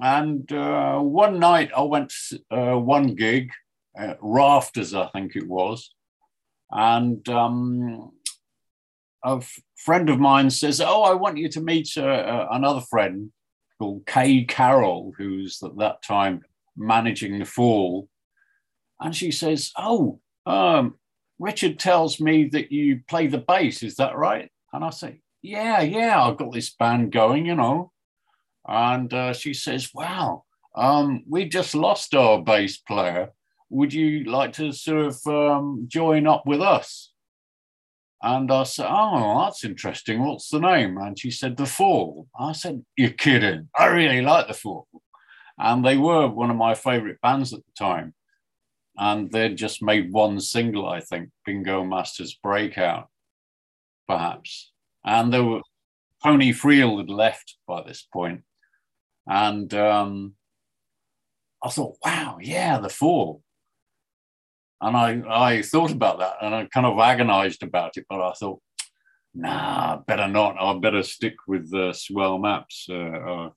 and uh, one night I went uh, one gig, Rafters, I think it was, and um, a f- friend of mine says, "Oh, I want you to meet uh, uh, another friend called Kay Carroll, who's at that time managing the Fall." And she says, "Oh, um, Richard tells me that you play the bass. Is that right?" And I say, "Yeah, yeah, I've got this band going, you know." And uh, she says, "Wow, um, we just lost our bass player. Would you like to sort of um, join up with us?" And I said, Oh, that's interesting. What's the name? And she said, The Fall. I said, You're kidding. I really like The Fall. And they were one of my favorite bands at the time. And they'd just made one single, I think, Bingo Masters Breakout, perhaps. And there were Tony Friel had left by this point. And um, I thought, wow, yeah, The Fall. And I, I thought about that and I kind of agonized about it, but I thought, nah, better not. I better stick with the swell maps uh, uh,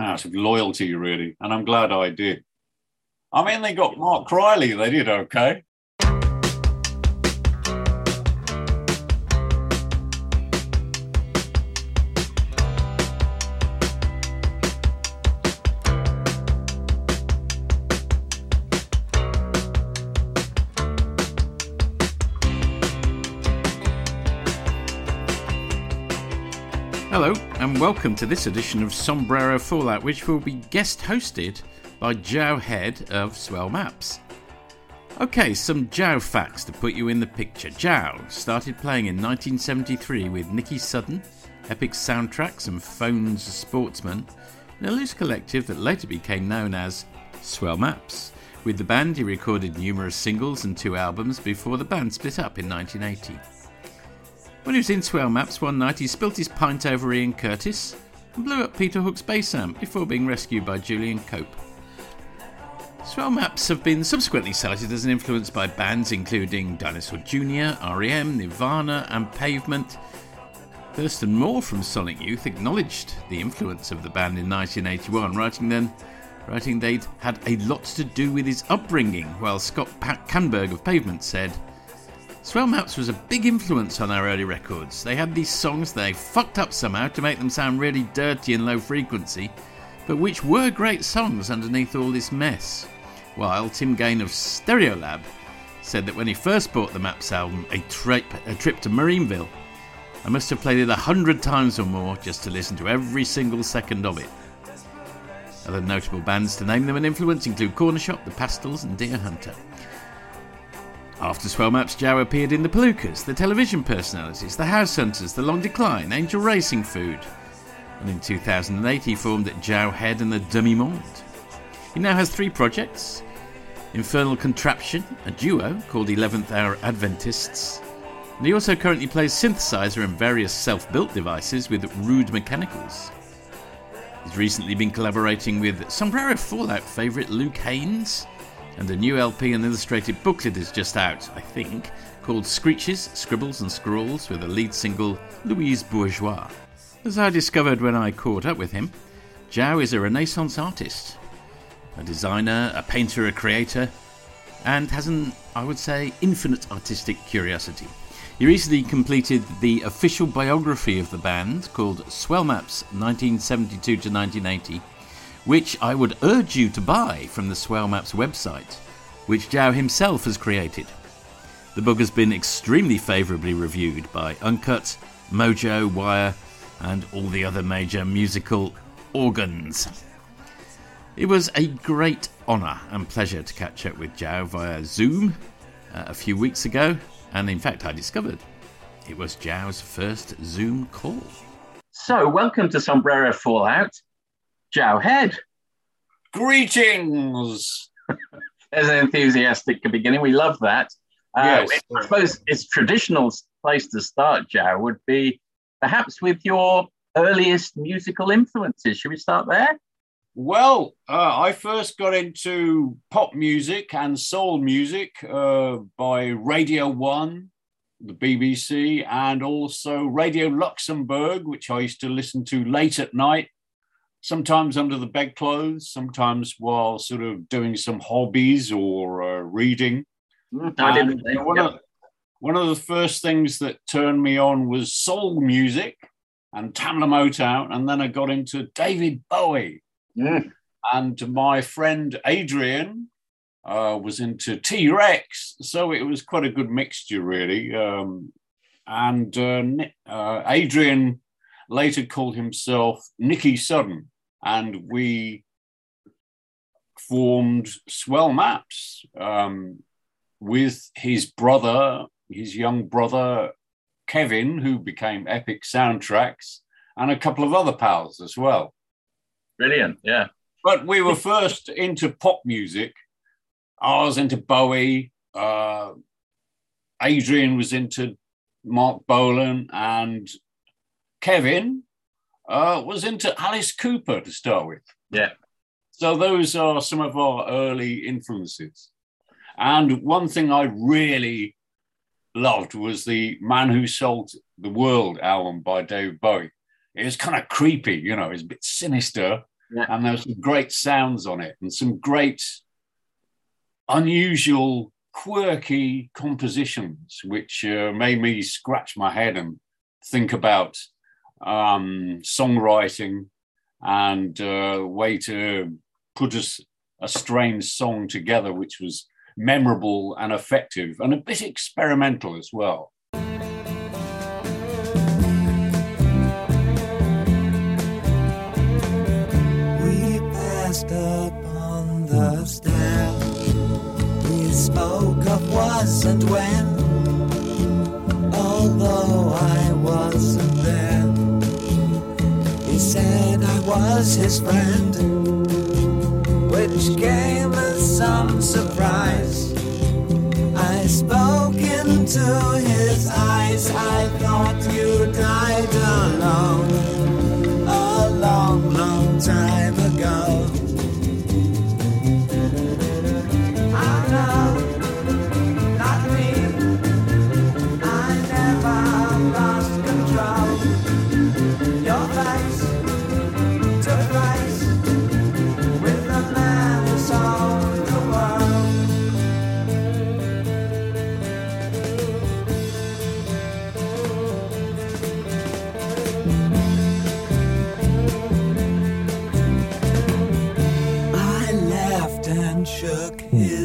out of loyalty, really. And I'm glad I did. I mean, they got Marc Riley, they did okay. Welcome to this edition of Sombrero Fallout, which will be guest hosted by Jowe Head of Swell Maps. Okay, some Jowe facts to put you in the picture. Jowe started playing in 1973 with Nikki Sudden, Epic Soundtracks, and Phones Sportsman in a loose collective that later became known as Swell Maps. With the band, he recorded numerous singles and two albums before the band split up in 1980. When he was in Swell Maps one night, he spilt his pint over Ian Curtis and blew up Peter Hook's bass amp before being rescued by Julian Cope. Swell Maps have been subsequently cited as an influence by bands including Dinosaur Jr., REM, Nirvana, and Pavement. Thurston Moore from Sonic Youth acknowledged the influence of the band in 1981, writing then, writing they'd had a lot to do with his upbringing, while Scott Kannberg of Pavement said, Swell Maps was a big influence on our early records. They had these songs they fucked up somehow to make them sound really dirty and low frequency, but which were great songs underneath all this mess. While Tim Gane of Stereolab said that when he first bought the Maps album, a trip, a trip to Marineville, I must have played it a hundred times or more just to listen to every single second of it. Other notable bands to name them an influence include Cornershop, The Pastels, and Deerhunter. After Swell Maps, Jowe appeared in The Palookas, The Television Personalities, The House Hunters, The Long Decline, Angel Racing Food. And in 2008, he formed Jowe Head and the Demi Monde. He now has three projects Infernal Contraption, a duo called 11th Hour Adventists. And he also currently plays synthesizer and various self built devices with Rude Mechanicals. He's recently been collaborating with Sombrero Fallout favourite Luke Haines and a new LP and illustrated booklet is just out, I think, called Screeches, Scribbles and Scrawls with the lead single Louise Bourgeois. As I discovered when I caught up with him, Jowe is a Renaissance artist, a designer, a painter, a creator, and has an, I would say, infinite artistic curiosity. He recently completed the official biography of the band called Swell Maps 1972 to 1980 which I would urge you to buy from the Swell Maps website, which Jowe himself has created. The book has been extremely favourably reviewed by Uncut, Mojo, Wire, and all the other major musical organs. It was a great honour and pleasure to catch up with Jowe via Zoom uh, a few weeks ago, and in fact, I discovered it was Jowe's first Zoom call. So, welcome to Sombrero Fallout. Jowe Head. Greetings. There's an enthusiastic beginning. We love that. Uh, yes. I suppose its traditional place to start, Jowe, would be perhaps with your earliest musical influences. Should we start there? Well, uh, I first got into pop music and soul music uh, by Radio One, the BBC, and also Radio Luxembourg, which I used to listen to late at night sometimes under the bedclothes, sometimes while sort of doing some hobbies or uh, reading. Mm, I didn't think, one, of, one of the first things that turned me on was soul music and Tamla Motown, and then I got into David Bowie. Mm. And my friend Adrian uh, was into T Rex, so it was quite a good mixture, really. Um, and uh, uh, Adrian later called himself Nikki Sudden, and we formed Swell Maps um, with his brother, his young brother Kevin, who became Epic Soundtracks, and a couple of other pals as well. Brilliant, yeah. But we were first into pop music. I was into Bowie. Uh, Adrian was into Marc Bolan, and Kevin uh, was into Alice Cooper to start with. Yeah. So those are some of our early influences. And one thing I really loved was the Man Who Sold the World album by David Bowie. It was kind of creepy, you know, it's a bit sinister. Yeah. And there were some great sounds on it and some great, unusual, quirky compositions, which uh, made me scratch my head and think about um, songwriting and a uh, way to put a, a strange song together, which was memorable and effective and a bit experimental as well. We passed up on the. We spoke of was and when, although I wasn't was his friend, which came as some surprise. I spoke into his eyes, I thought you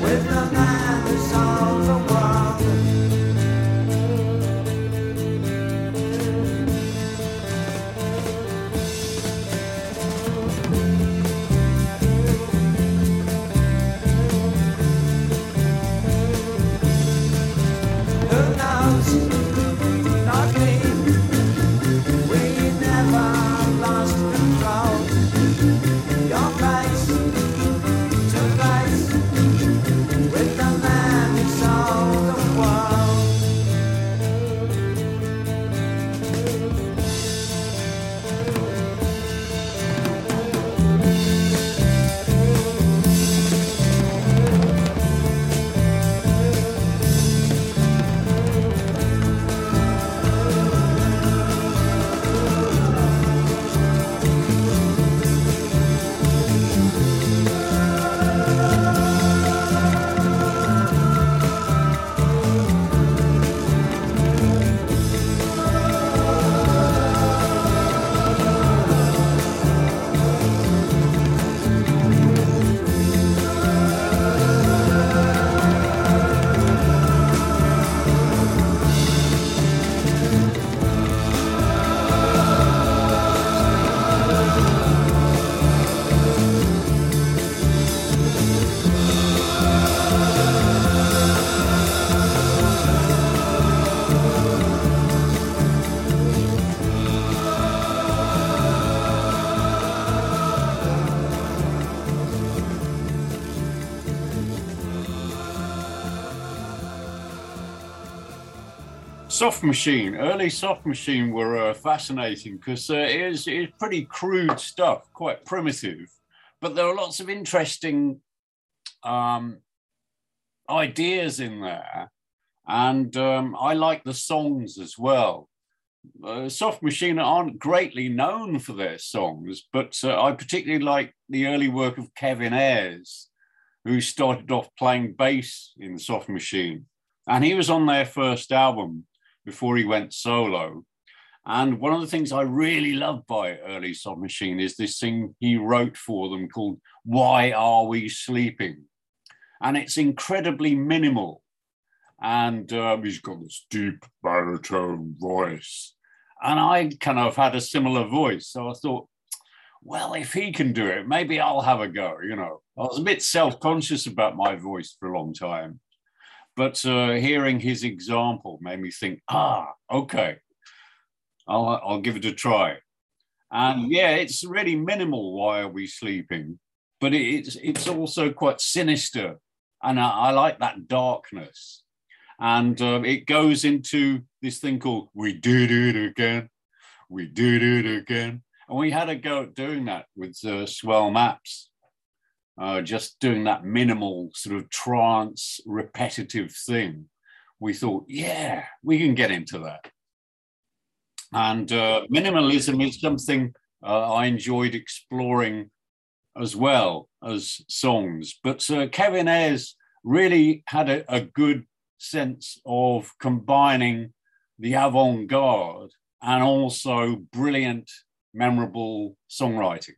With Soft Machine, early Soft Machine were uh, fascinating because uh, it, is, pretty crude stuff, quite primitive, but there are lots of interesting um, ideas in there. And um, I like the songs as well. Uh, Soft Machine aren't greatly known for their songs, but uh, I particularly like the early work of Kevin Ayers, who started off playing bass in Soft Machine. And he was on their first album before he went solo. And one of the things I really love by early Soft Machine is this thing he wrote for them called Why Are We Sleeping? And it's incredibly minimal. And um, he's got this deep baritone voice. And I kind of had a similar voice. So I thought, well, if he can do it, maybe I'll have a go. You know, I was a bit self conscious about my voice for a long time. But uh, hearing his example made me think, ah, okay, I'll, I'll give it a try. And yeah, it's really minimal. Why are we sleeping? But it's it's also quite sinister, and I, I like that darkness. And um, it goes into this thing called "We did it again, we did it again," and we had a go at doing that with uh, Swell Maps uh, just doing that minimal sort of trance repetitive thing, we thought, yeah, we can get into that. And uh, minimalism is something uh, I enjoyed exploring as well as songs. But uh, Kevin Ayers really had a, a good sense of combining the avant garde and also brilliant, memorable songwriting.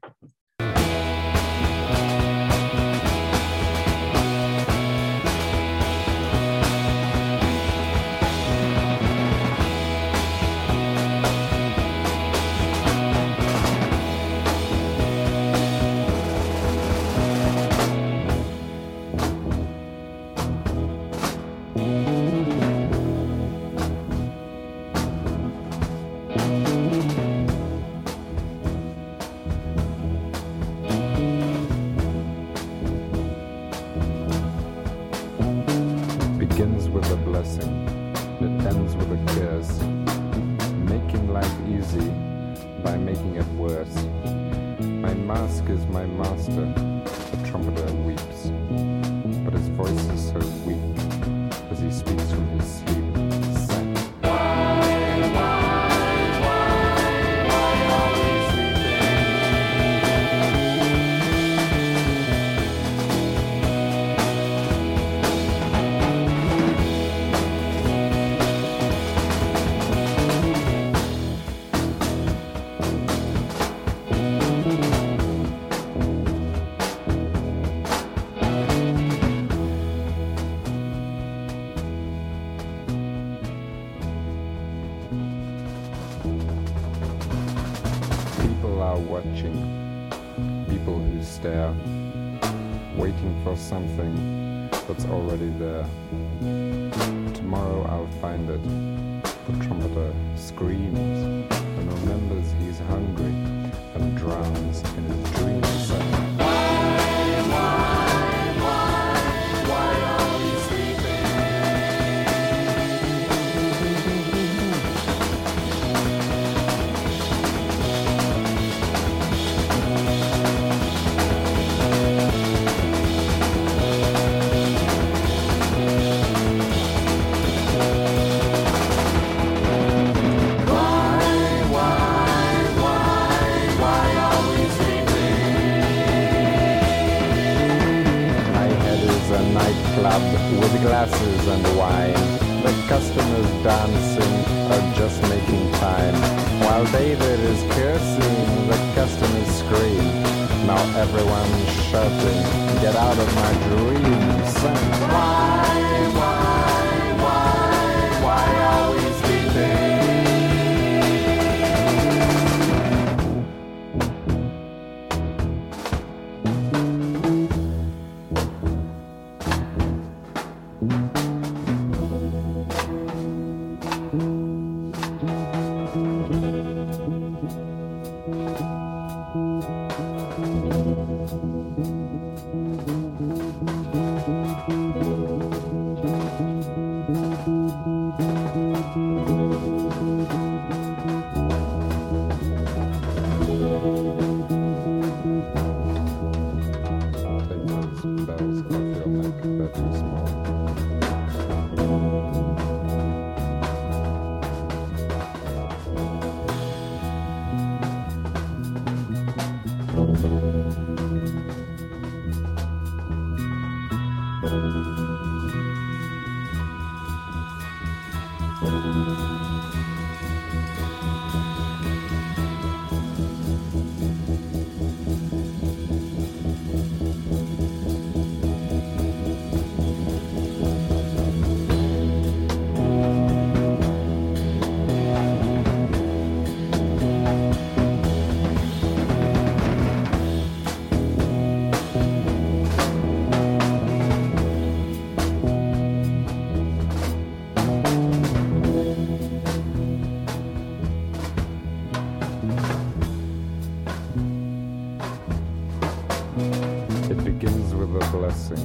blessing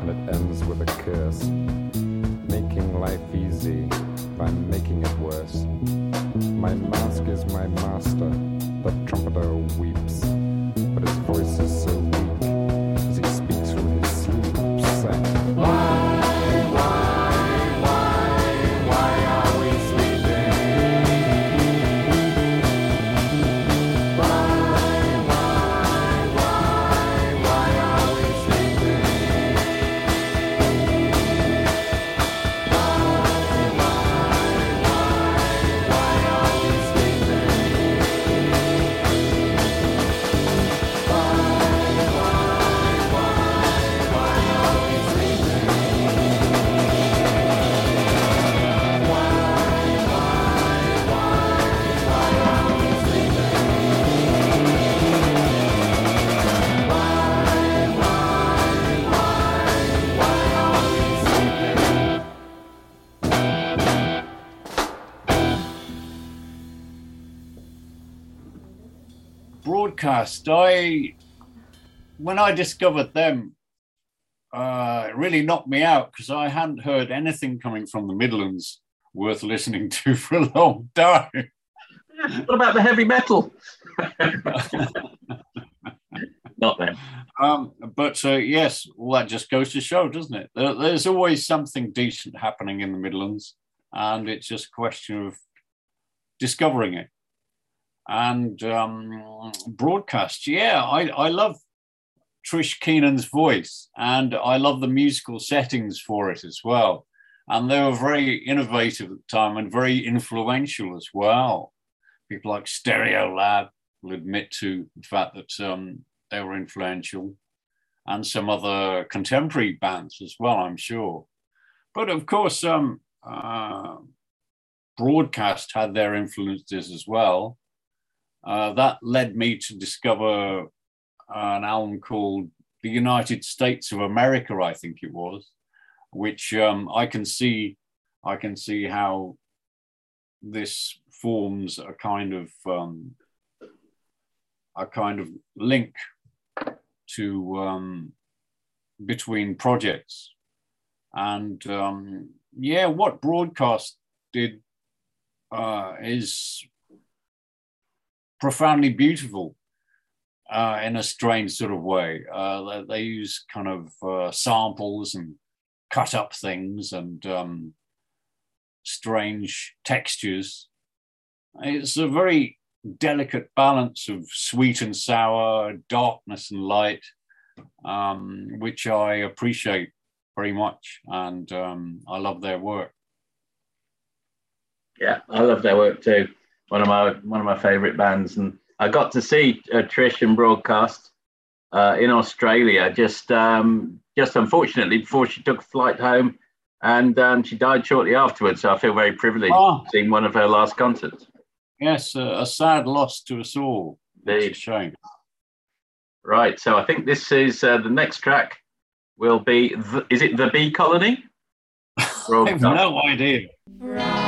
and it ends with a curse. Making life easy by making it worse. My mask is my master, the trumpeter weeps, but his voice is so weak. Broadcast, I when I discovered them, uh, it really knocked me out because I hadn't heard anything coming from the Midlands worth listening to for a long time. What about the heavy metal? Not them. Um, but uh, yes, well, that just goes to show, doesn't it? There, there's always something decent happening in the Midlands, and it's just a question of discovering it and um, broadcast. Yeah, I, I love Trish Keenan's voice and I love the musical settings for it as well. And they were very innovative at the time and very influential as well. People like Stereolab will admit to the fact that um, they were influential and some other contemporary bands as well, I'm sure. But of course, um, uh, broadcast had their influences as well. Uh, that led me to discover an album called The United States of America, I think it was, which um, I can see, I can see how this forms a kind of um, a kind of link to um, between projects, and um, yeah, what broadcast did uh, is profoundly beautiful uh, in a strange sort of way. Uh, they, use kind of uh, samples and cut up things and um, strange textures. It's a very delicate balance of sweet and sour, darkness and light, um, which I appreciate very much. And um, I love their work. Yeah, I love their work too one of my one of my favorite bands, and I got to see uh, Trish in broadcast uh, in Australia. Just um, just unfortunately before she took a flight home, and um, she died shortly afterwards. So I feel very privileged oh. seeing one of her last concerts. Yes, uh, a sad loss to us all. Indeed, shame. Right, so I think this is uh, the next track. Will be the, is it the Bee Colony? I have no idea. Spanish,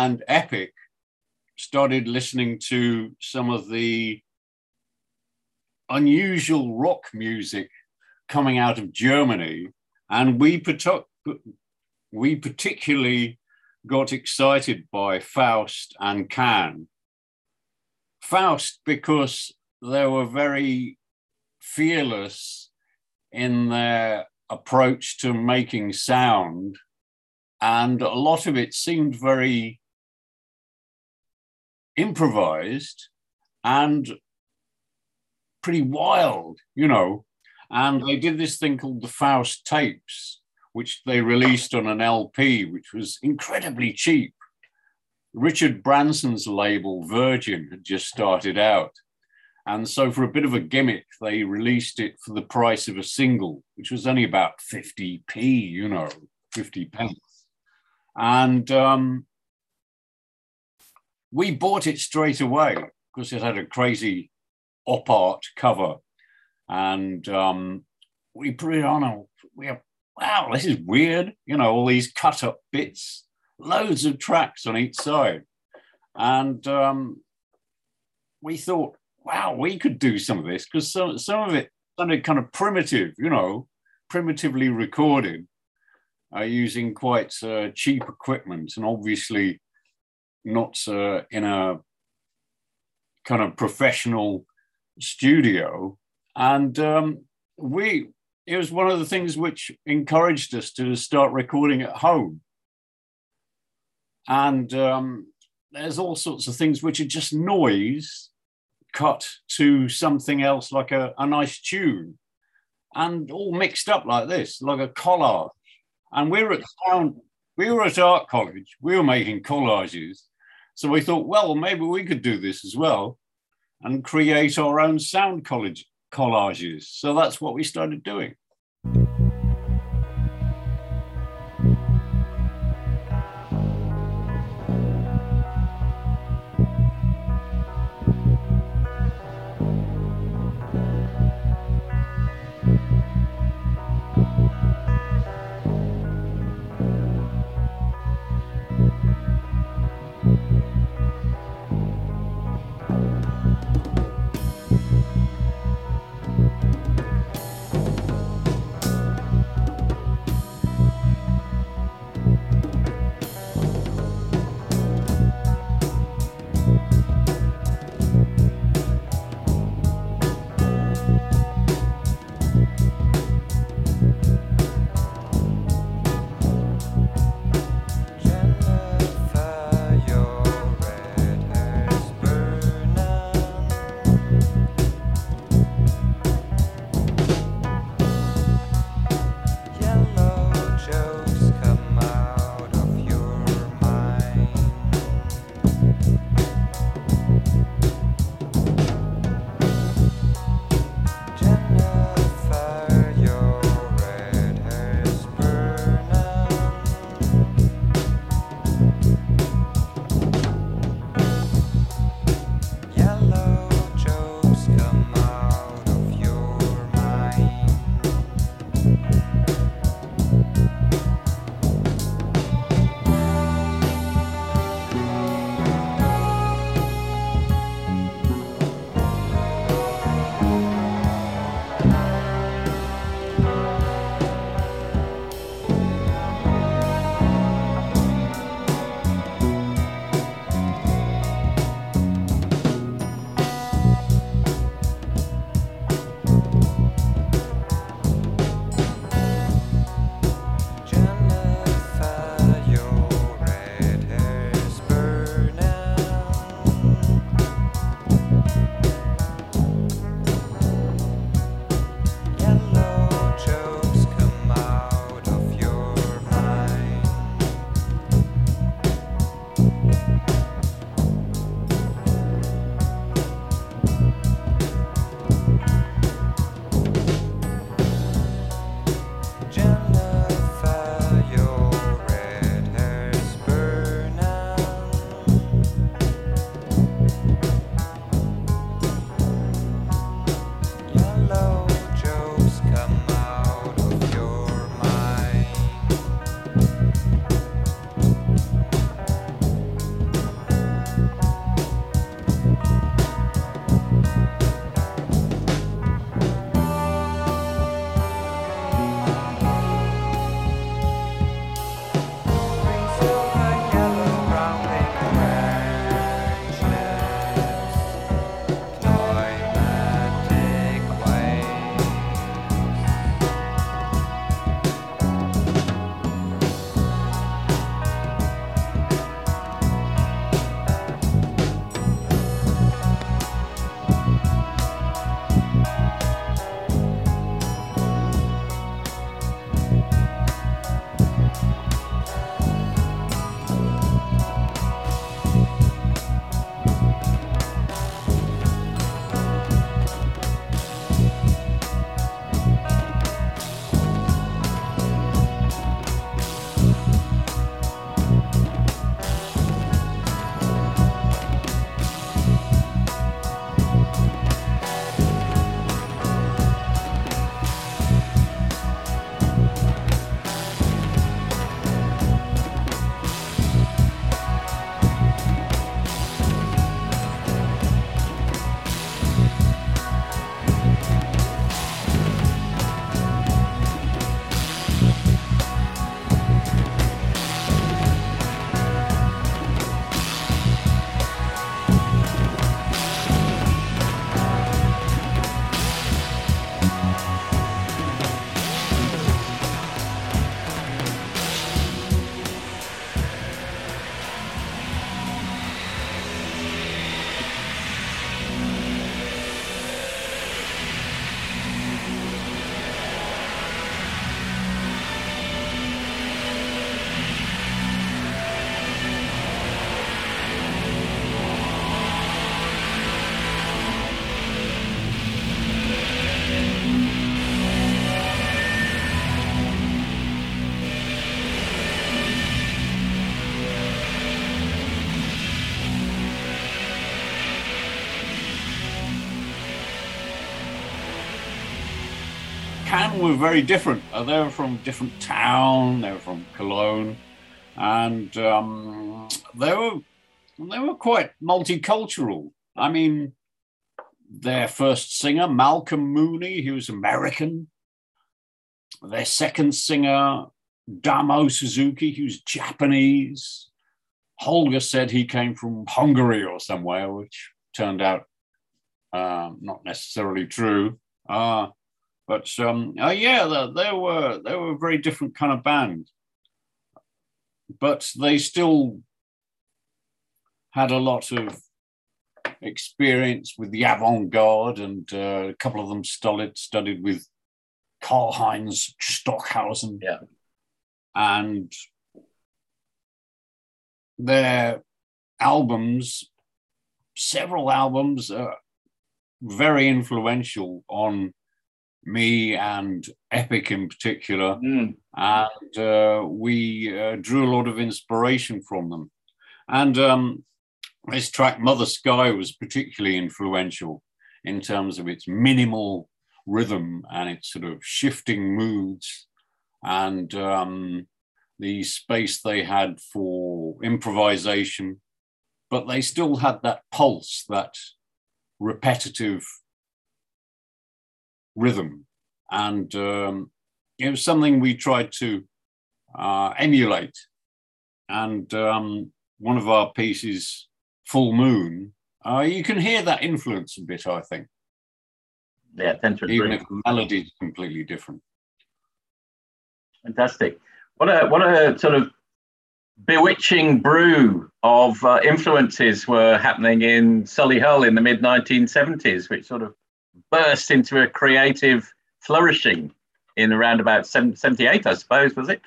and Epic started listening to some of the unusual rock music coming out of Germany, and we we particularly got excited by Faust and Can. Faust because they were very fearless in their approach to making sound and a lot of it seemed very improvised and pretty wild, you know. And they did this thing called the Faust tapes, which they released on an LP, which was incredibly cheap. Richard Branson's label, Virgin, had just started out. And so, for a bit of a gimmick, they released it for the price of a single, which was only about 50p, you know, 50 pence. And um, we bought it straight away because it had a crazy op art cover. And um, we put it on, and we have, wow, this is weird. You know, all these cut up bits, loads of tracks on each side. And um, we thought, wow, we could do some of this because some, some of it sounded kind of primitive, you know, primitively recorded uh, using quite uh, cheap equipment and obviously not uh, in a kind of professional studio. And um, we, it was one of the things which encouraged us to start recording at home. And um, there's all sorts of things which are just noise cut to something else like a, a nice tune and all mixed up like this, like a collage. And we were at sound, we were at art college, we were making collages. So we thought, well, maybe we could do this as well and create our own sound college collages. So that's what we started doing. Were very different. Uh, they were from different town. They were from Cologne, and um, they were they were quite multicultural. I mean, their first singer, Malcolm Mooney, he was American. Their second singer, Damo Suzuki, he was Japanese. Holger said he came from Hungary or somewhere, which turned out uh, not necessarily true. Uh, but um, uh, yeah, they, they, were they were a very different kind of band, but they still had a lot of experience with the avant-garde, and uh, a couple of them studied studied with Karlheinz Stockhausen. Yeah. And their albums, several albums, are very influential on me and Epic in particular. Mm. And uh, we uh, drew a lot of inspiration from them. And um, this track, Mother Sky, was particularly influential in terms of its minimal rhythm and its sort of shifting moods and um, the space they had for improvisation. But they still had that pulse, that repetitive rhythm. And um, it was something we tried to uh, emulate. And um, one of our pieces, Full Moon, uh, you can hear that influence a bit, I think, Yeah, even if the melody is completely different. Fantastic. What a what a sort of bewitching brew of uh, influences were happening in Solihull in the mid 1970s, which sort of burst into a creative flourishing in around about 78, I suppose, was it?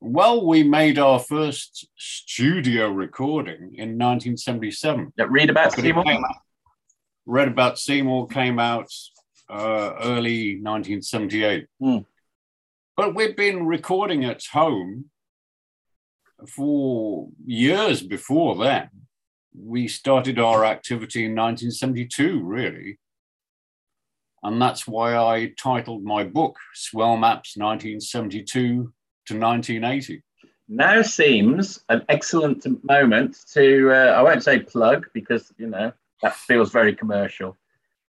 Well, we made our first studio recording in 1977. Yeah, Read about But Seymour. came out- Read about Seymour came out uh, early 1978. Hmm. But we've been recording at home for years before then. We started our activity in 1972, really. And that's why I titled my book Swell Maps 1972 to 1980. now seems an excellent moment to uh, i won't say plug because you know that feels very commercial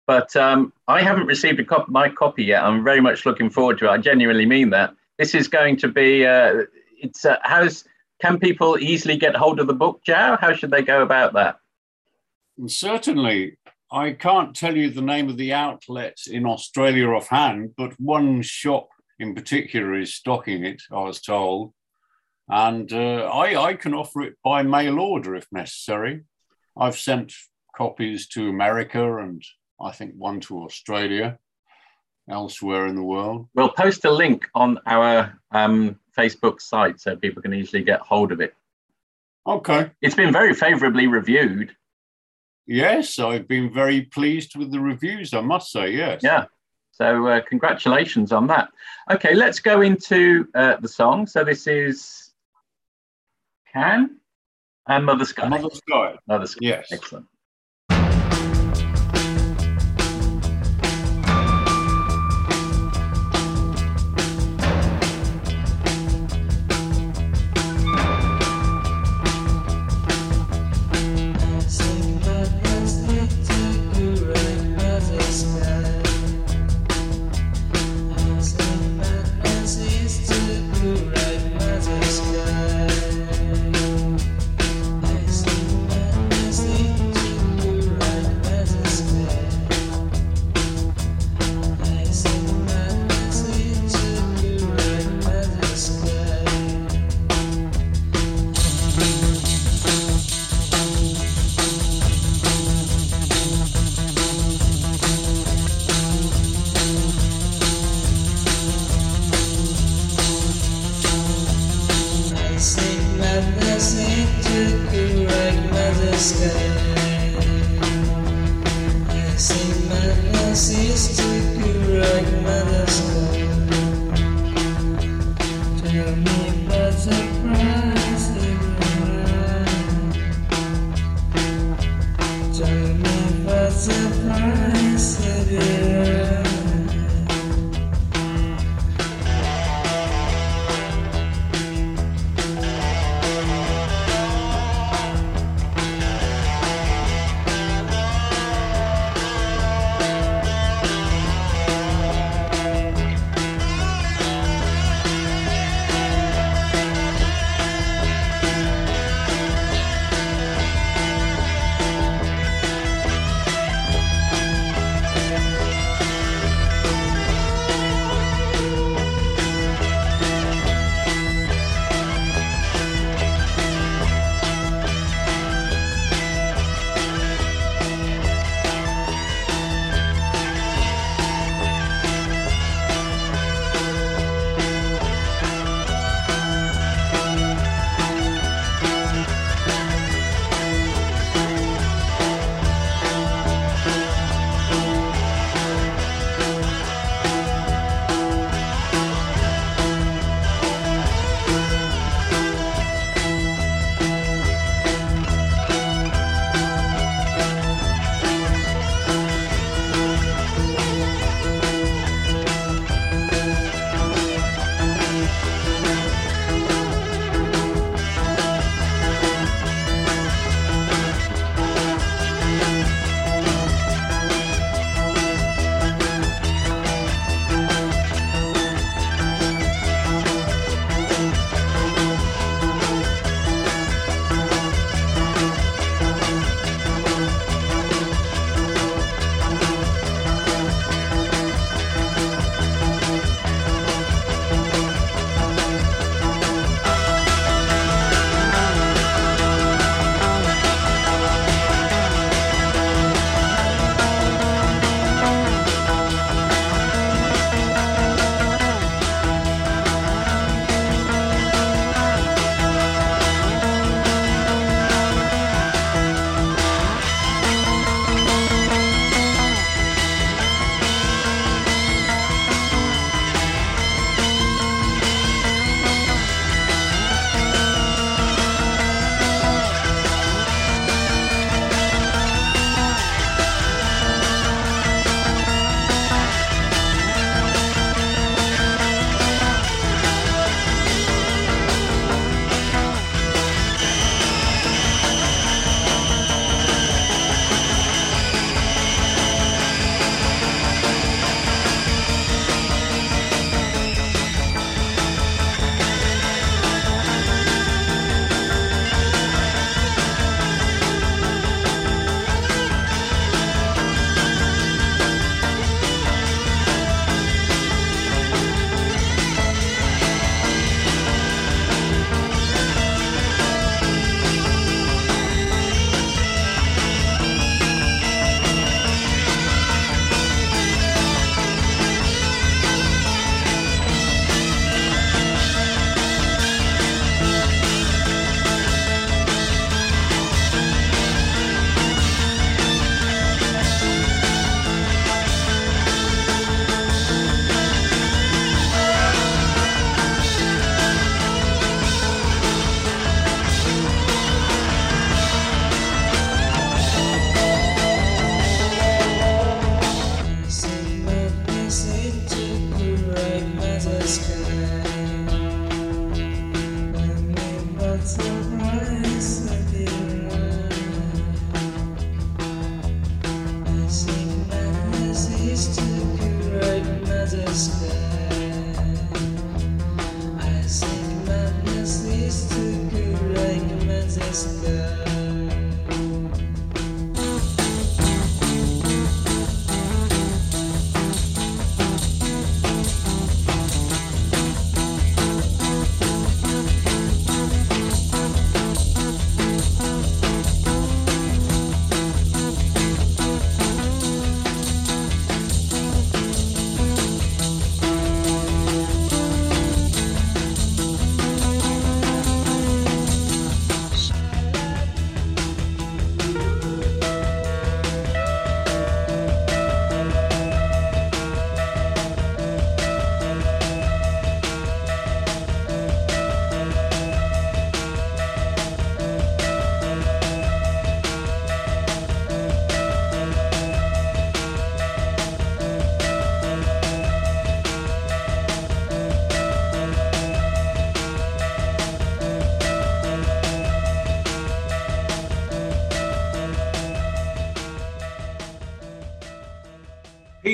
but um, i haven't received cop- my copy yet i'm very much looking forward to it i genuinely mean that this is going to be uh, it's uh, how's can people easily get hold of the book Jowe how should they go about that And certainly, I can't tell you the name of the outlet in Australia offhand, but one shop in particular is stocking it, I was told. And uh, I, I can offer it by mail order if necessary. I've sent copies to America and I think one to Australia, elsewhere in the world. we'll post a link on our um, facebook site so people can easily get hold of it Okay. it's been very favorably reviewed Yes, I've been very pleased with the reviews, I must say, yes. Yeah. So uh, congratulations on that. Okay, let's go into uh, the song. So this is Can and Mother Sky. Mother Sky. Mother Sky. Yes. Excellent.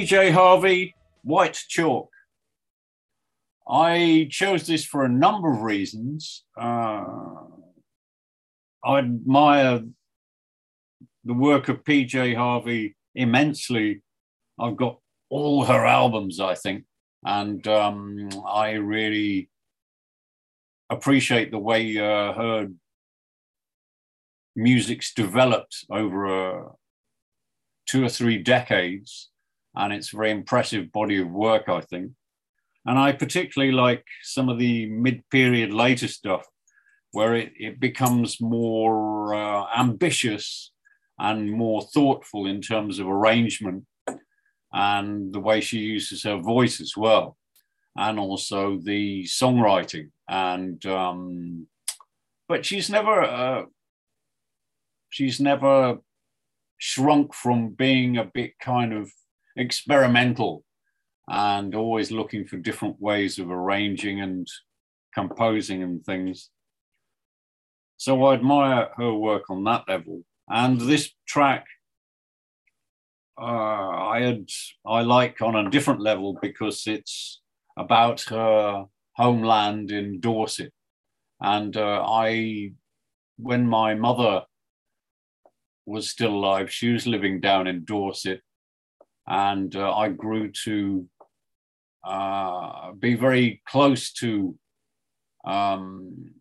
PJ Harvey, White Chalk. I chose this for a number of reasons. Uh, I admire the work of PJ Harvey immensely. I've got all her albums, I think, and um, I really appreciate the way uh, her music's developed over uh, two or three decades and it's a very impressive body of work, I think. And I particularly like some of the mid-period later stuff, where it, it becomes more uh, ambitious and more thoughtful in terms of arrangement and the way she uses her voice as well, and also the songwriting. And um, but she's never uh, she's never shrunk from being a bit kind of experimental and always looking for different ways of arranging and composing and things. So I admire her work on that level. And this track, uh, I had I like on a different level because it's about her homeland in Dorset. And uh, I, when my mother was still alive, she was living down in Dorset, and uh, I grew to uh, be very close to um,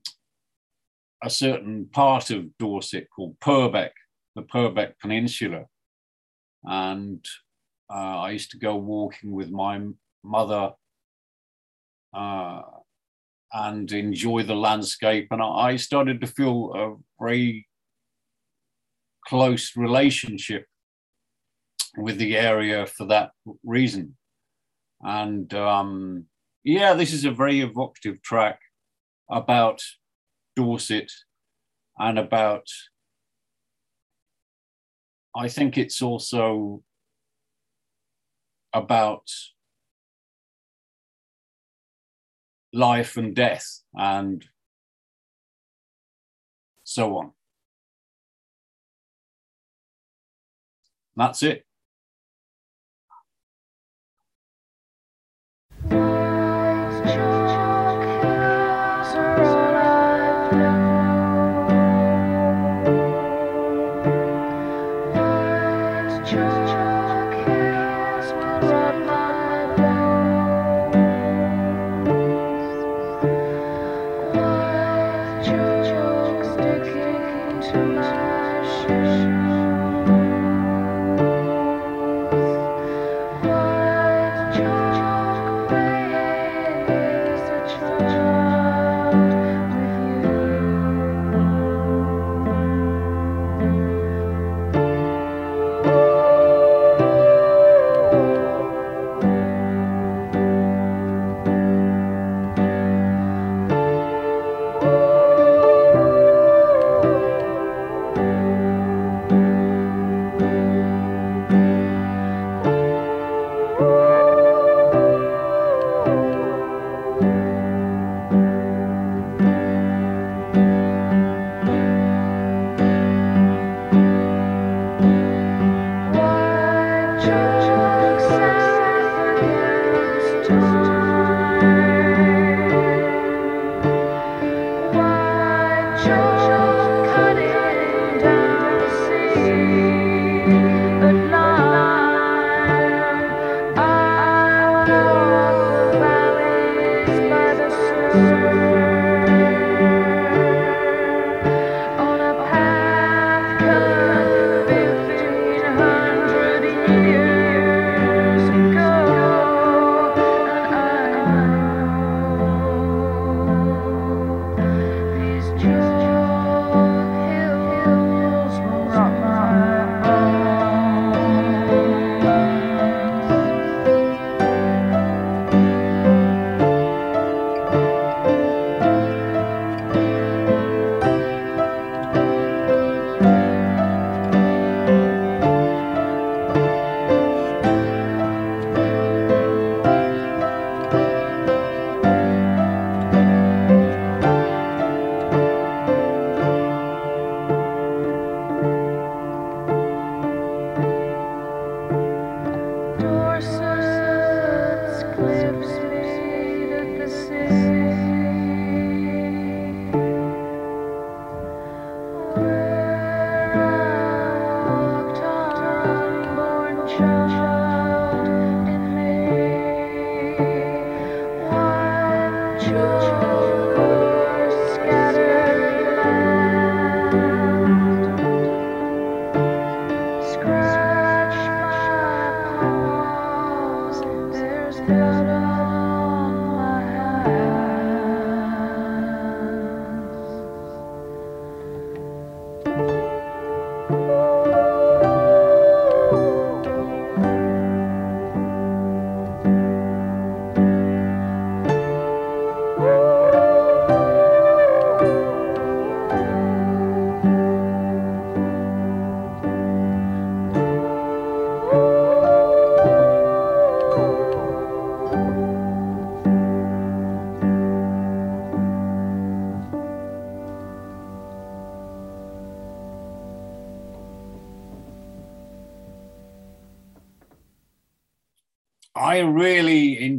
a certain part of Dorset called Purbeck, the Purbeck Peninsula, and uh, I used to go walking with my mother uh, and enjoy the landscape, and I started to feel a very close relationship with the area for that reason. And um, yeah, this is a very evocative track about Dorset and about, I think it's also about life and death and so on. That's it.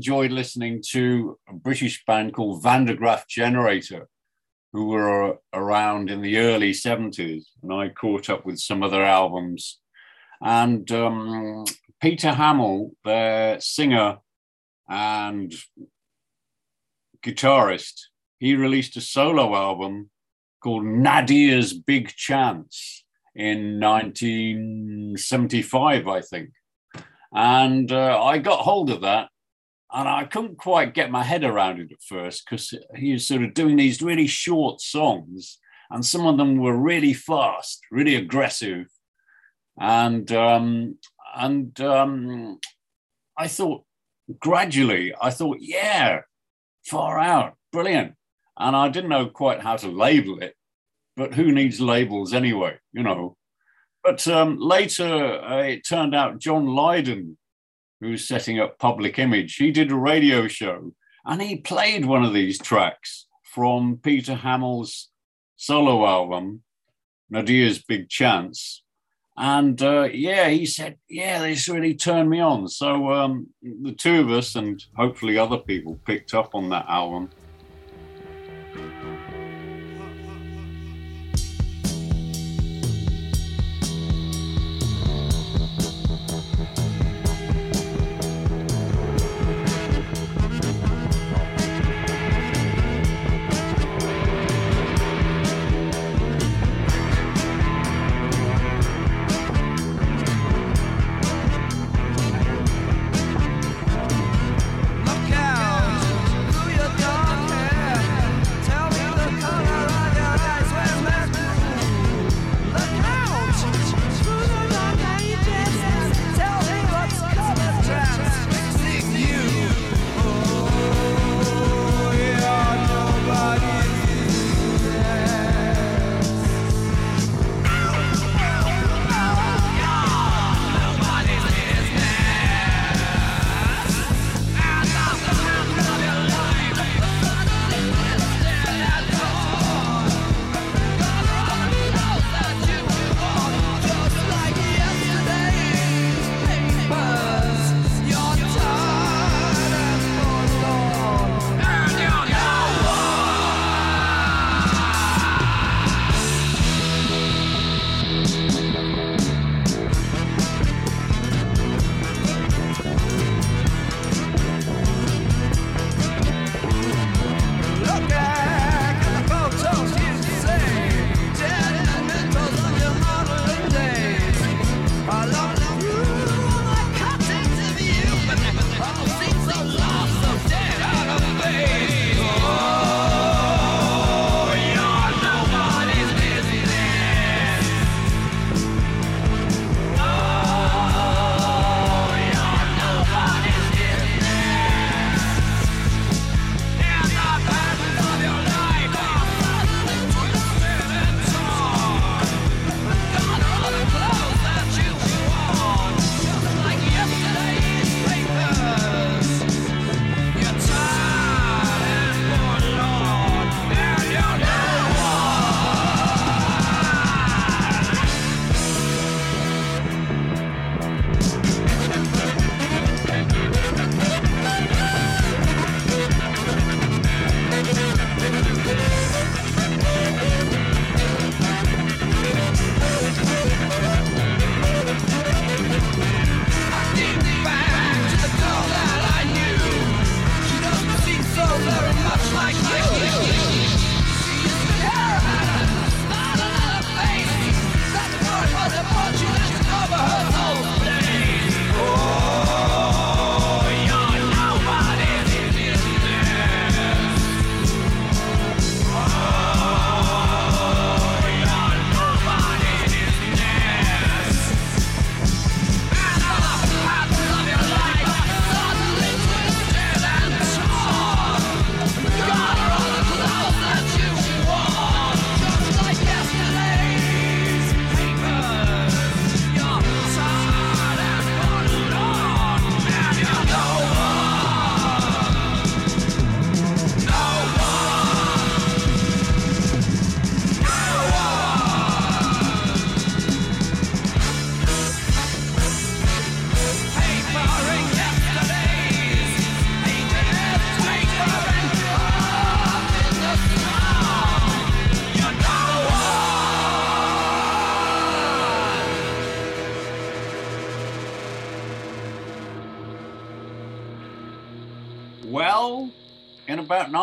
Enjoyed listening to a British band called Van der Graaf Generator, who were around in the early 70s. And I caught up with some of their albums. And um, Peter Hammill, their singer and guitarist, he released a solo album called Nadia's Big Chance in 1975, I think. And uh, I got hold of that and I couldn't quite get my head around it at first because he was sort of doing these really short songs and some of them were really fast, really aggressive. And, um, and um, I thought gradually, I thought, yeah, far out, brilliant. And I didn't know quite how to label it, but who needs labels anyway, you know? But um, later, uh, it turned out John Lydon, who's setting up Public Image, he did a radio show and he played one of these tracks from Peter Hammill's solo album, Nadia's Big Chance. And uh, yeah, he said, yeah, this really turned me on. So um, the two of us, and hopefully other people, picked up on that album.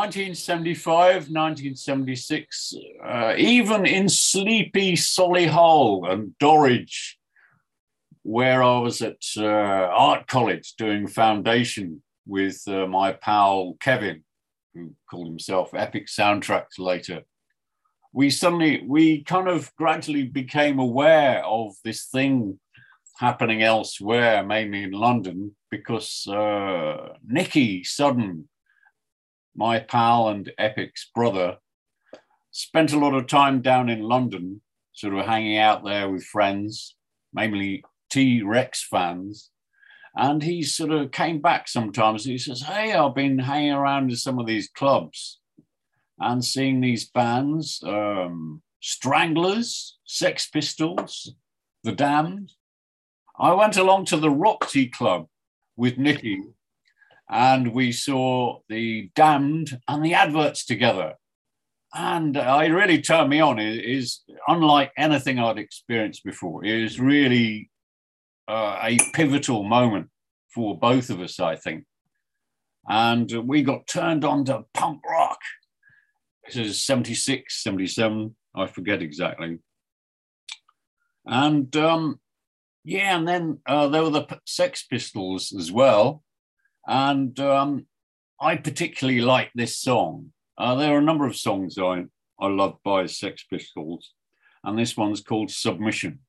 1975, 1976, uh, even in sleepy Solihull and Dorridge, where I was at uh, art college doing foundation with uh, my pal Kevin, who called himself Epic Soundtracks later, we suddenly, we kind of gradually became aware of this thing happening elsewhere, mainly in London, because uh, Nikki Sudden, my pal and Epic's brother, spent a lot of time down in London, sort of hanging out there with friends, mainly T Rex fans. And he sort of came back sometimes. He says, Hey, I've been hanging around in some of these clubs and seeing these bands um, Stranglers, Sex Pistols, The Damned. I went along to the Roxy Club with Nikki and we saw the Damned and the adverts together. And uh, it really turned me on. It is unlike anything I'd experienced before. it was really uh, a pivotal moment for both of us, I think. And we got turned on to punk rock. This is 76, 77, I forget exactly. And um, yeah, and then uh, there were the Sex Pistols as well. And um, I particularly like this song. Uh, there are a number of songs I, I love by Sex Pistols, and this one's called Submission.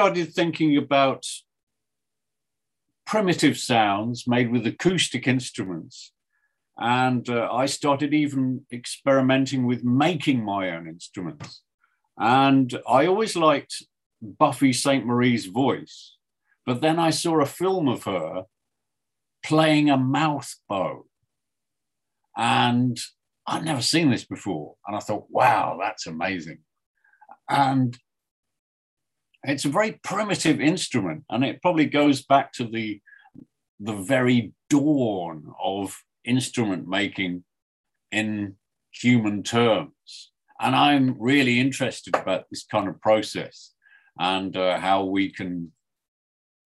Started thinking about primitive sounds made with acoustic instruments. And uh, I started even experimenting with making my own instruments. And I always liked Buffy Sainte-Marie's voice. But then I saw a film of her playing a mouth bow. And I'd never seen this before. And I thought, wow, that's amazing. And it's a very primitive instrument, and it probably goes back to the, the very dawn of instrument making in human terms. And I'm really interested about this kind of process and uh, how we can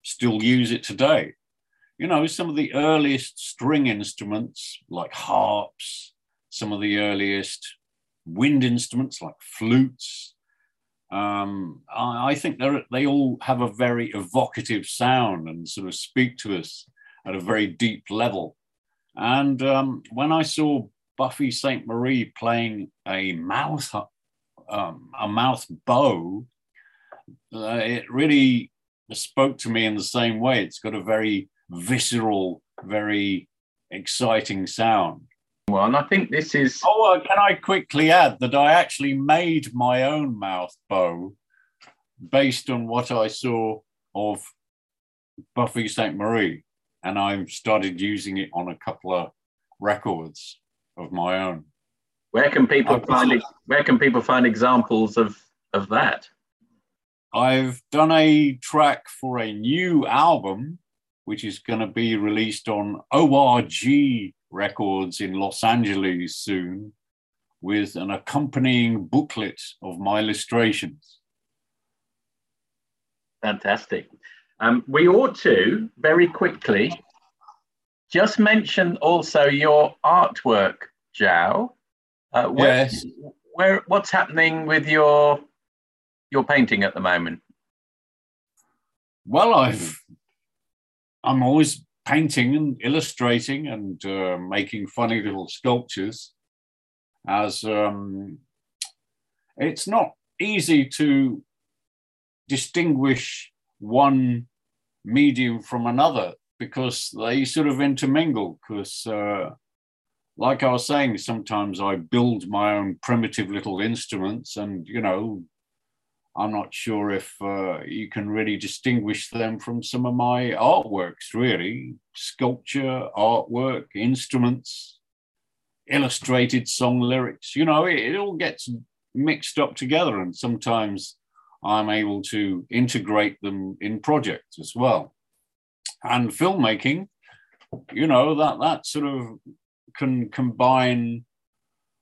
still use it today. You know, some of the earliest string instruments like harps, some of the earliest wind instruments like flutes. Um, I, I think they all have a very evocative sound and sort of speak to us at a very deep level. And um, when I saw Buffy Sainte-Marie playing a mouth um, a mouth bow, uh, it really spoke to me in the same way. It's got a very visceral, very exciting sound. And I think this is. Oh, uh, can I quickly add that I actually made my own mouth bow based on what I saw of Buffy Sainte-Marie, and I started using it on a couple of records of my own. Where can people I've- find it? Where can people find examples of of that? I've done a track for a new album, which is going to be released on ORG Records in Los Angeles soon, with an accompanying booklet of my illustrations. Fantastic. Um, we ought to very quickly just mention also your artwork, Jowe. Uh, where, Yes. where what's happening with your your painting at the moment? Well, I've I'm always painting and illustrating and uh, making funny little sculptures. As um, it's not easy to distinguish one medium from another because they sort of intermingle. Because, uh, like I was saying, sometimes I build my own primitive little instruments, and you know, I'm not sure if uh, you can really distinguish them from some of my artworks, really. Sculpture, artwork, instruments, illustrated song lyrics. You know, it, it all gets mixed up together, and sometimes I'm able to integrate them in projects as well. And filmmaking, you know, that that sort of can combine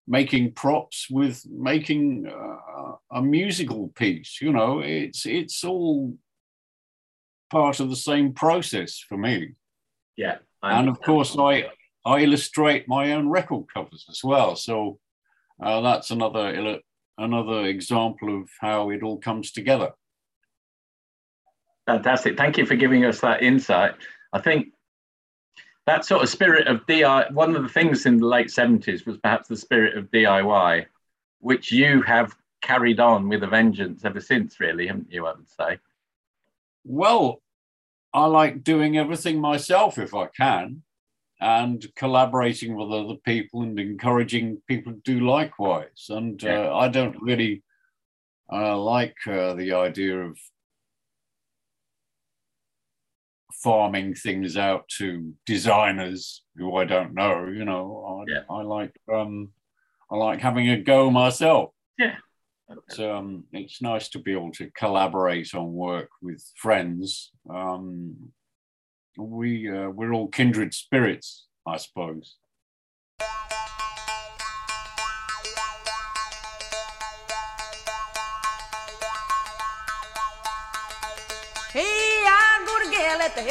making props with making uh, a musical piece you know it's it's all part of the same process for me Yeah, and of course i i illustrate my own record covers as well so uh, that's another another example of how it all comes together Fantastic. Thank you for giving us that insight. I think that sort of spirit of DIY, one of the things in the late 70s was perhaps the spirit of DIY, which you have carried on with a vengeance ever since, really, haven't you? I would say. Well, I like doing everything myself if I can, and collaborating with other people and encouraging people to do likewise. And Yeah. uh, I don't really uh, like uh, the idea of farming things out to designers who I don't know. You know, I, Yeah. I like um, I like having a go myself. Yeah. But, um, it's nice to be able to collaborate on work with friends. Um, we uh, we're all kindred spirits, I suppose.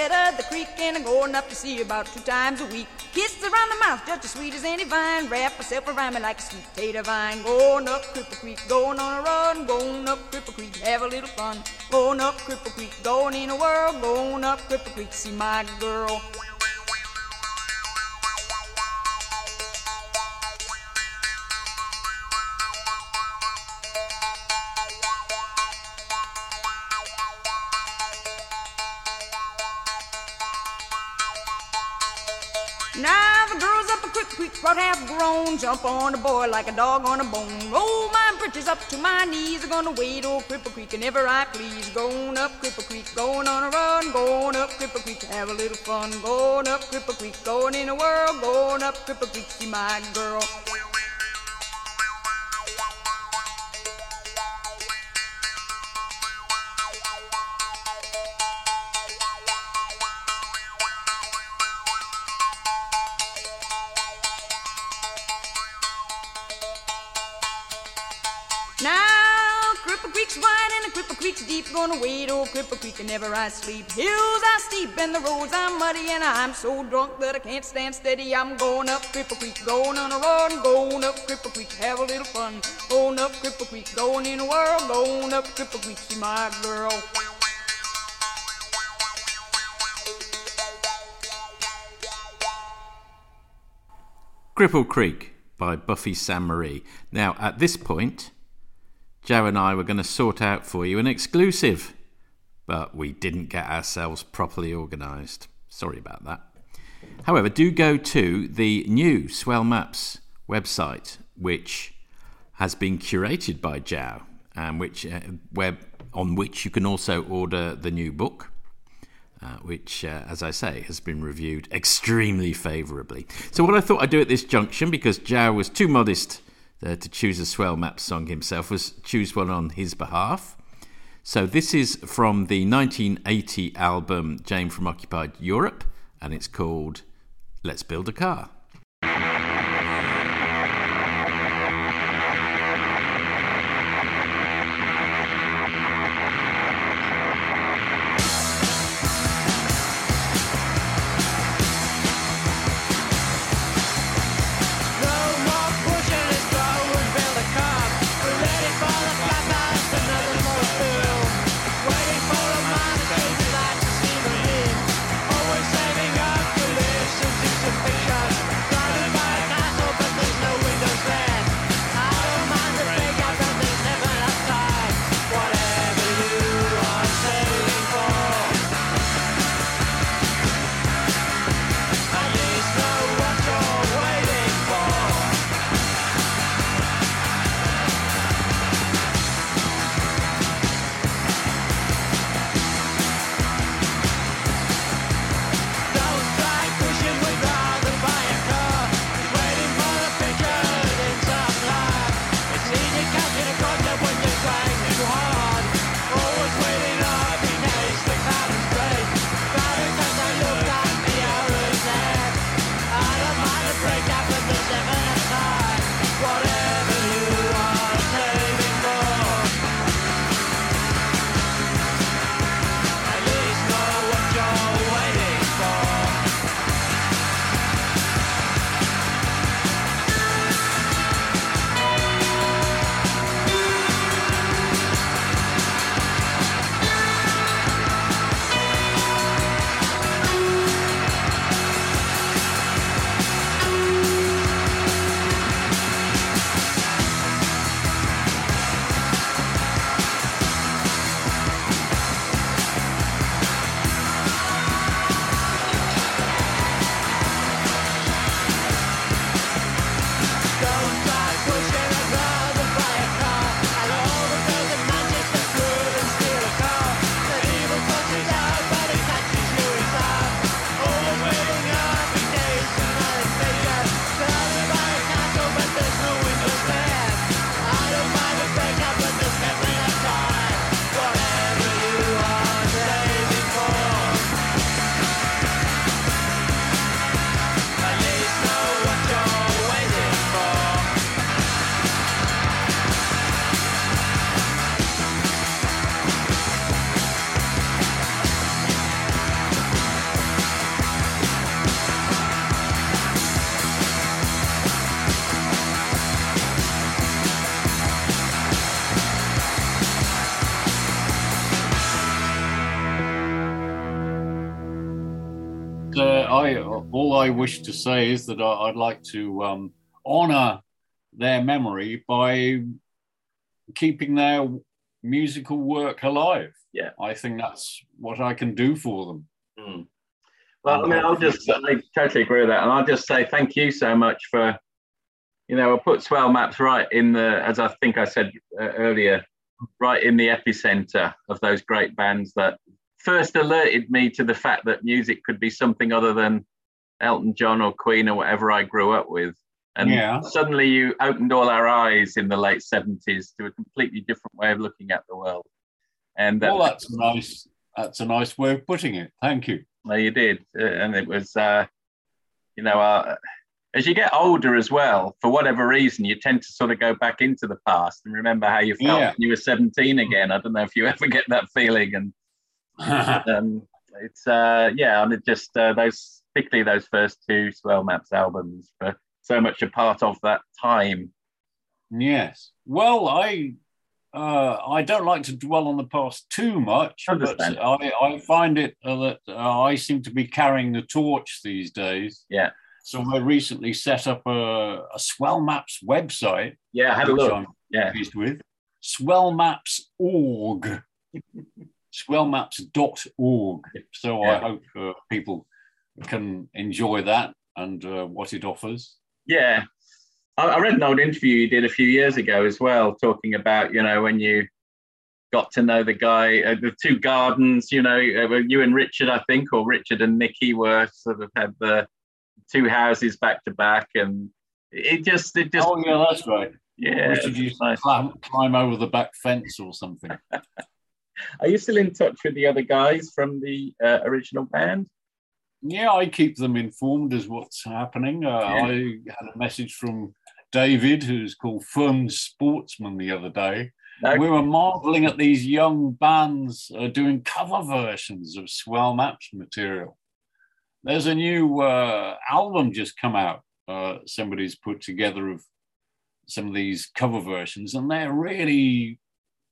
Of uh, the creek and I'm going up to see her about two times a week. Kisses around the mouth just as sweet as any vine. Wrap myself around me like a sweet potato vine. Going up Cripple Creek, going on a run. Going up Cripple Creek, have a little fun. Going up Cripple Creek, going in a whirl. Going up Cripple Creek, see my girl. Jump on the boy like a dog on a bone. Roll my britches up to my knees. I'm gonna wade old Cripple Creek whenever I please. Going up Cripple Creek, going on a run. Going up Cripple Creek, have a little fun. Going up Cripple Creek, going in the world. Going up Cripple Creek, see my girl. Deep. Gonna old Cripple Creek and never I sleep. Hills are steep and the roads are muddy, and I'm so drunk that I can't stand steady. I'm going up Cripple Creek, going on a run, going up Cripple Creek, have a little fun. Going up Cripple Creek, going in the going up Cripple Creek, see my girl. Cripple Creek by Buffy Sainte-Marie. Now, at this point, Jowe and I were going to sort out for you an exclusive, but we didn't get ourselves properly organised. Sorry about that. However, do go to the new Swell Maps website, which has been curated by Jowe, and which uh, on which you can also order the new book, uh, which, uh, as I say, has been reviewed extremely favourably. So, what I thought I'd do at this junction, because Jowe was too modest uh, to choose a Swell Maps song himself, was choose one on his behalf. So, this is from the 1980 album Jane from Occupied Europe, and it's called Let's Build a Car. I wish to say is that I, I'd like to um, honour their memory by keeping their musical work alive. Yeah. I think that's what I can do for them. Mm. Well, I mean, I'll just I totally agree with that, and I'll just say thank you so much for, you know, I put Swell Maps right in the, as I think I said uh, earlier, right in the epicenter of those great bands that first alerted me to the fact that music could be something other than Elton John or Queen or whatever I grew up with. And Yeah. suddenly you opened all our eyes in the late 70s to a completely different way of looking at the world. And uh, Well, that's nice. That's a nice way of putting it. Thank you. no, you did. Uh, and it was, uh, you know, uh, as you get older as well, for whatever reason, you tend to sort of go back into the past and remember how you felt Yeah. when you were 17 again. I don't know if you ever get that feeling. And um, it's, uh, yeah, and it just, uh, those, particularly those first two Swell Maps albums, were so much a part of that time. yes. Well, I uh, I don't like to dwell on the past too much, but I, I find it uh, that uh, I seem to be carrying the torch these days. Yeah. So I recently set up a, a Swell Maps website, Yeah, I had a look. I'm Yeah. pleased with. Swellmaps.org. Swellmaps.org. So I hope uh, people can enjoy that and uh, what it offers. Yeah. I, I read an old interview you did a few years ago as well, talking about, you know, when you got to know the guy, uh, the two gardens, you know, uh, you and Richard, I think, or Richard and Nikki were sort of had the two houses back to back. And it just, it just, oh, yeah, that's right. yeah. Richard used to climb, climb over the back fence or something. Are you still in touch with the other guys from the uh, original band? Yeah, I keep them informed as what's happening. Uh, Yeah. I had a message from David, who's called Phones Sportsman, the other day. No? We were marveling at these young bands uh, doing cover versions of Swell Maps material. There's a new uh, album just come out. Uh, somebody's put together of some of these cover versions, and they're really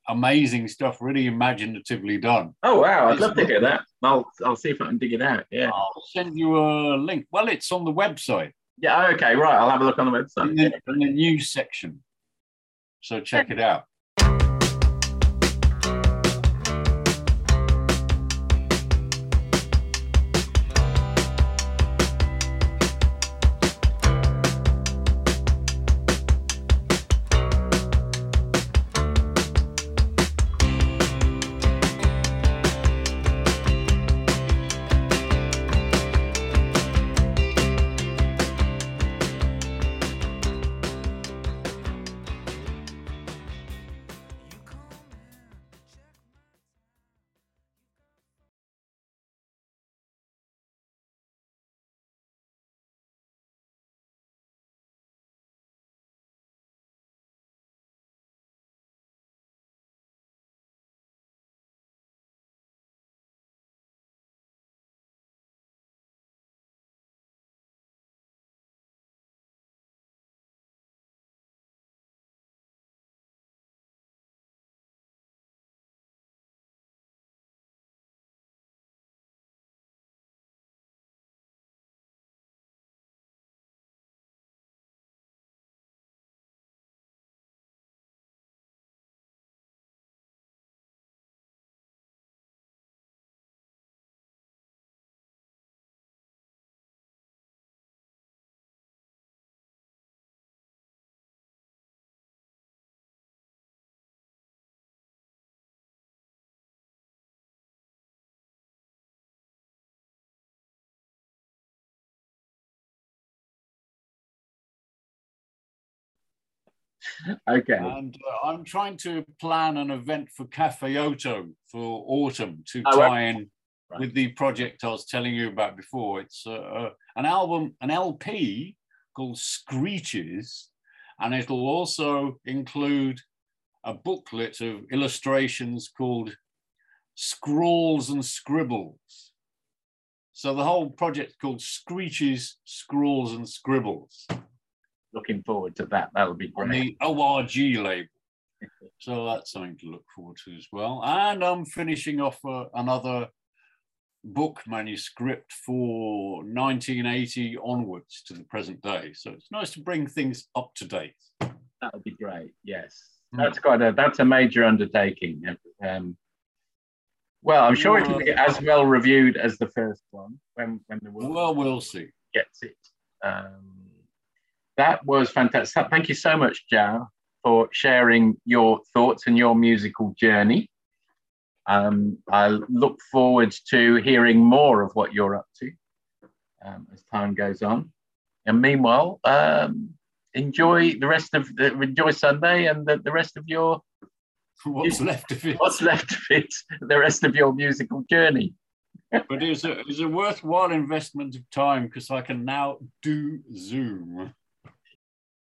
amazing stuff, really imaginatively done. Oh, wow. I'd love to hear that. I'll, I'll see if I can dig it out. Yeah. I'll send you a link. Well, it's on the website. Yeah. Okay. Right. I'll have a look on the in website. the, in the news section. So check it out. Okay. And uh, I'm trying to plan an event for Cafe Oto for autumn to Oh, tie in right. with the project I was telling you about before. It's uh, uh, an album, an LP called Screeches, and it'll also include a booklet of illustrations called Scrawls and Scribbles. So the whole project called Screeches, Scrawls and Scribbles Looking forward to that. That'll be on great. the ORG label. So that's something to look forward to as well. And I'm finishing off uh, another book manuscript for 1980 onwards to the present day. So it's nice to bring things up to date. That would be great. Yes, Hmm. that's quite a that's a major undertaking. Um, Well, I'm sure it'll be as well reviewed as the first one when when the world Well, we'll see. gets it. Um, that was fantastic. Thank you so much, Jowe, for sharing your thoughts and your musical journey. Um, I look forward to hearing more of what you're up to um, as time goes on. And meanwhile, um, enjoy the rest of the, enjoy Sunday and the, the rest of your What's left of it? what's left of it, the rest of your musical journey. But it's a, it's a worthwhile investment of time because I can now do Zoom.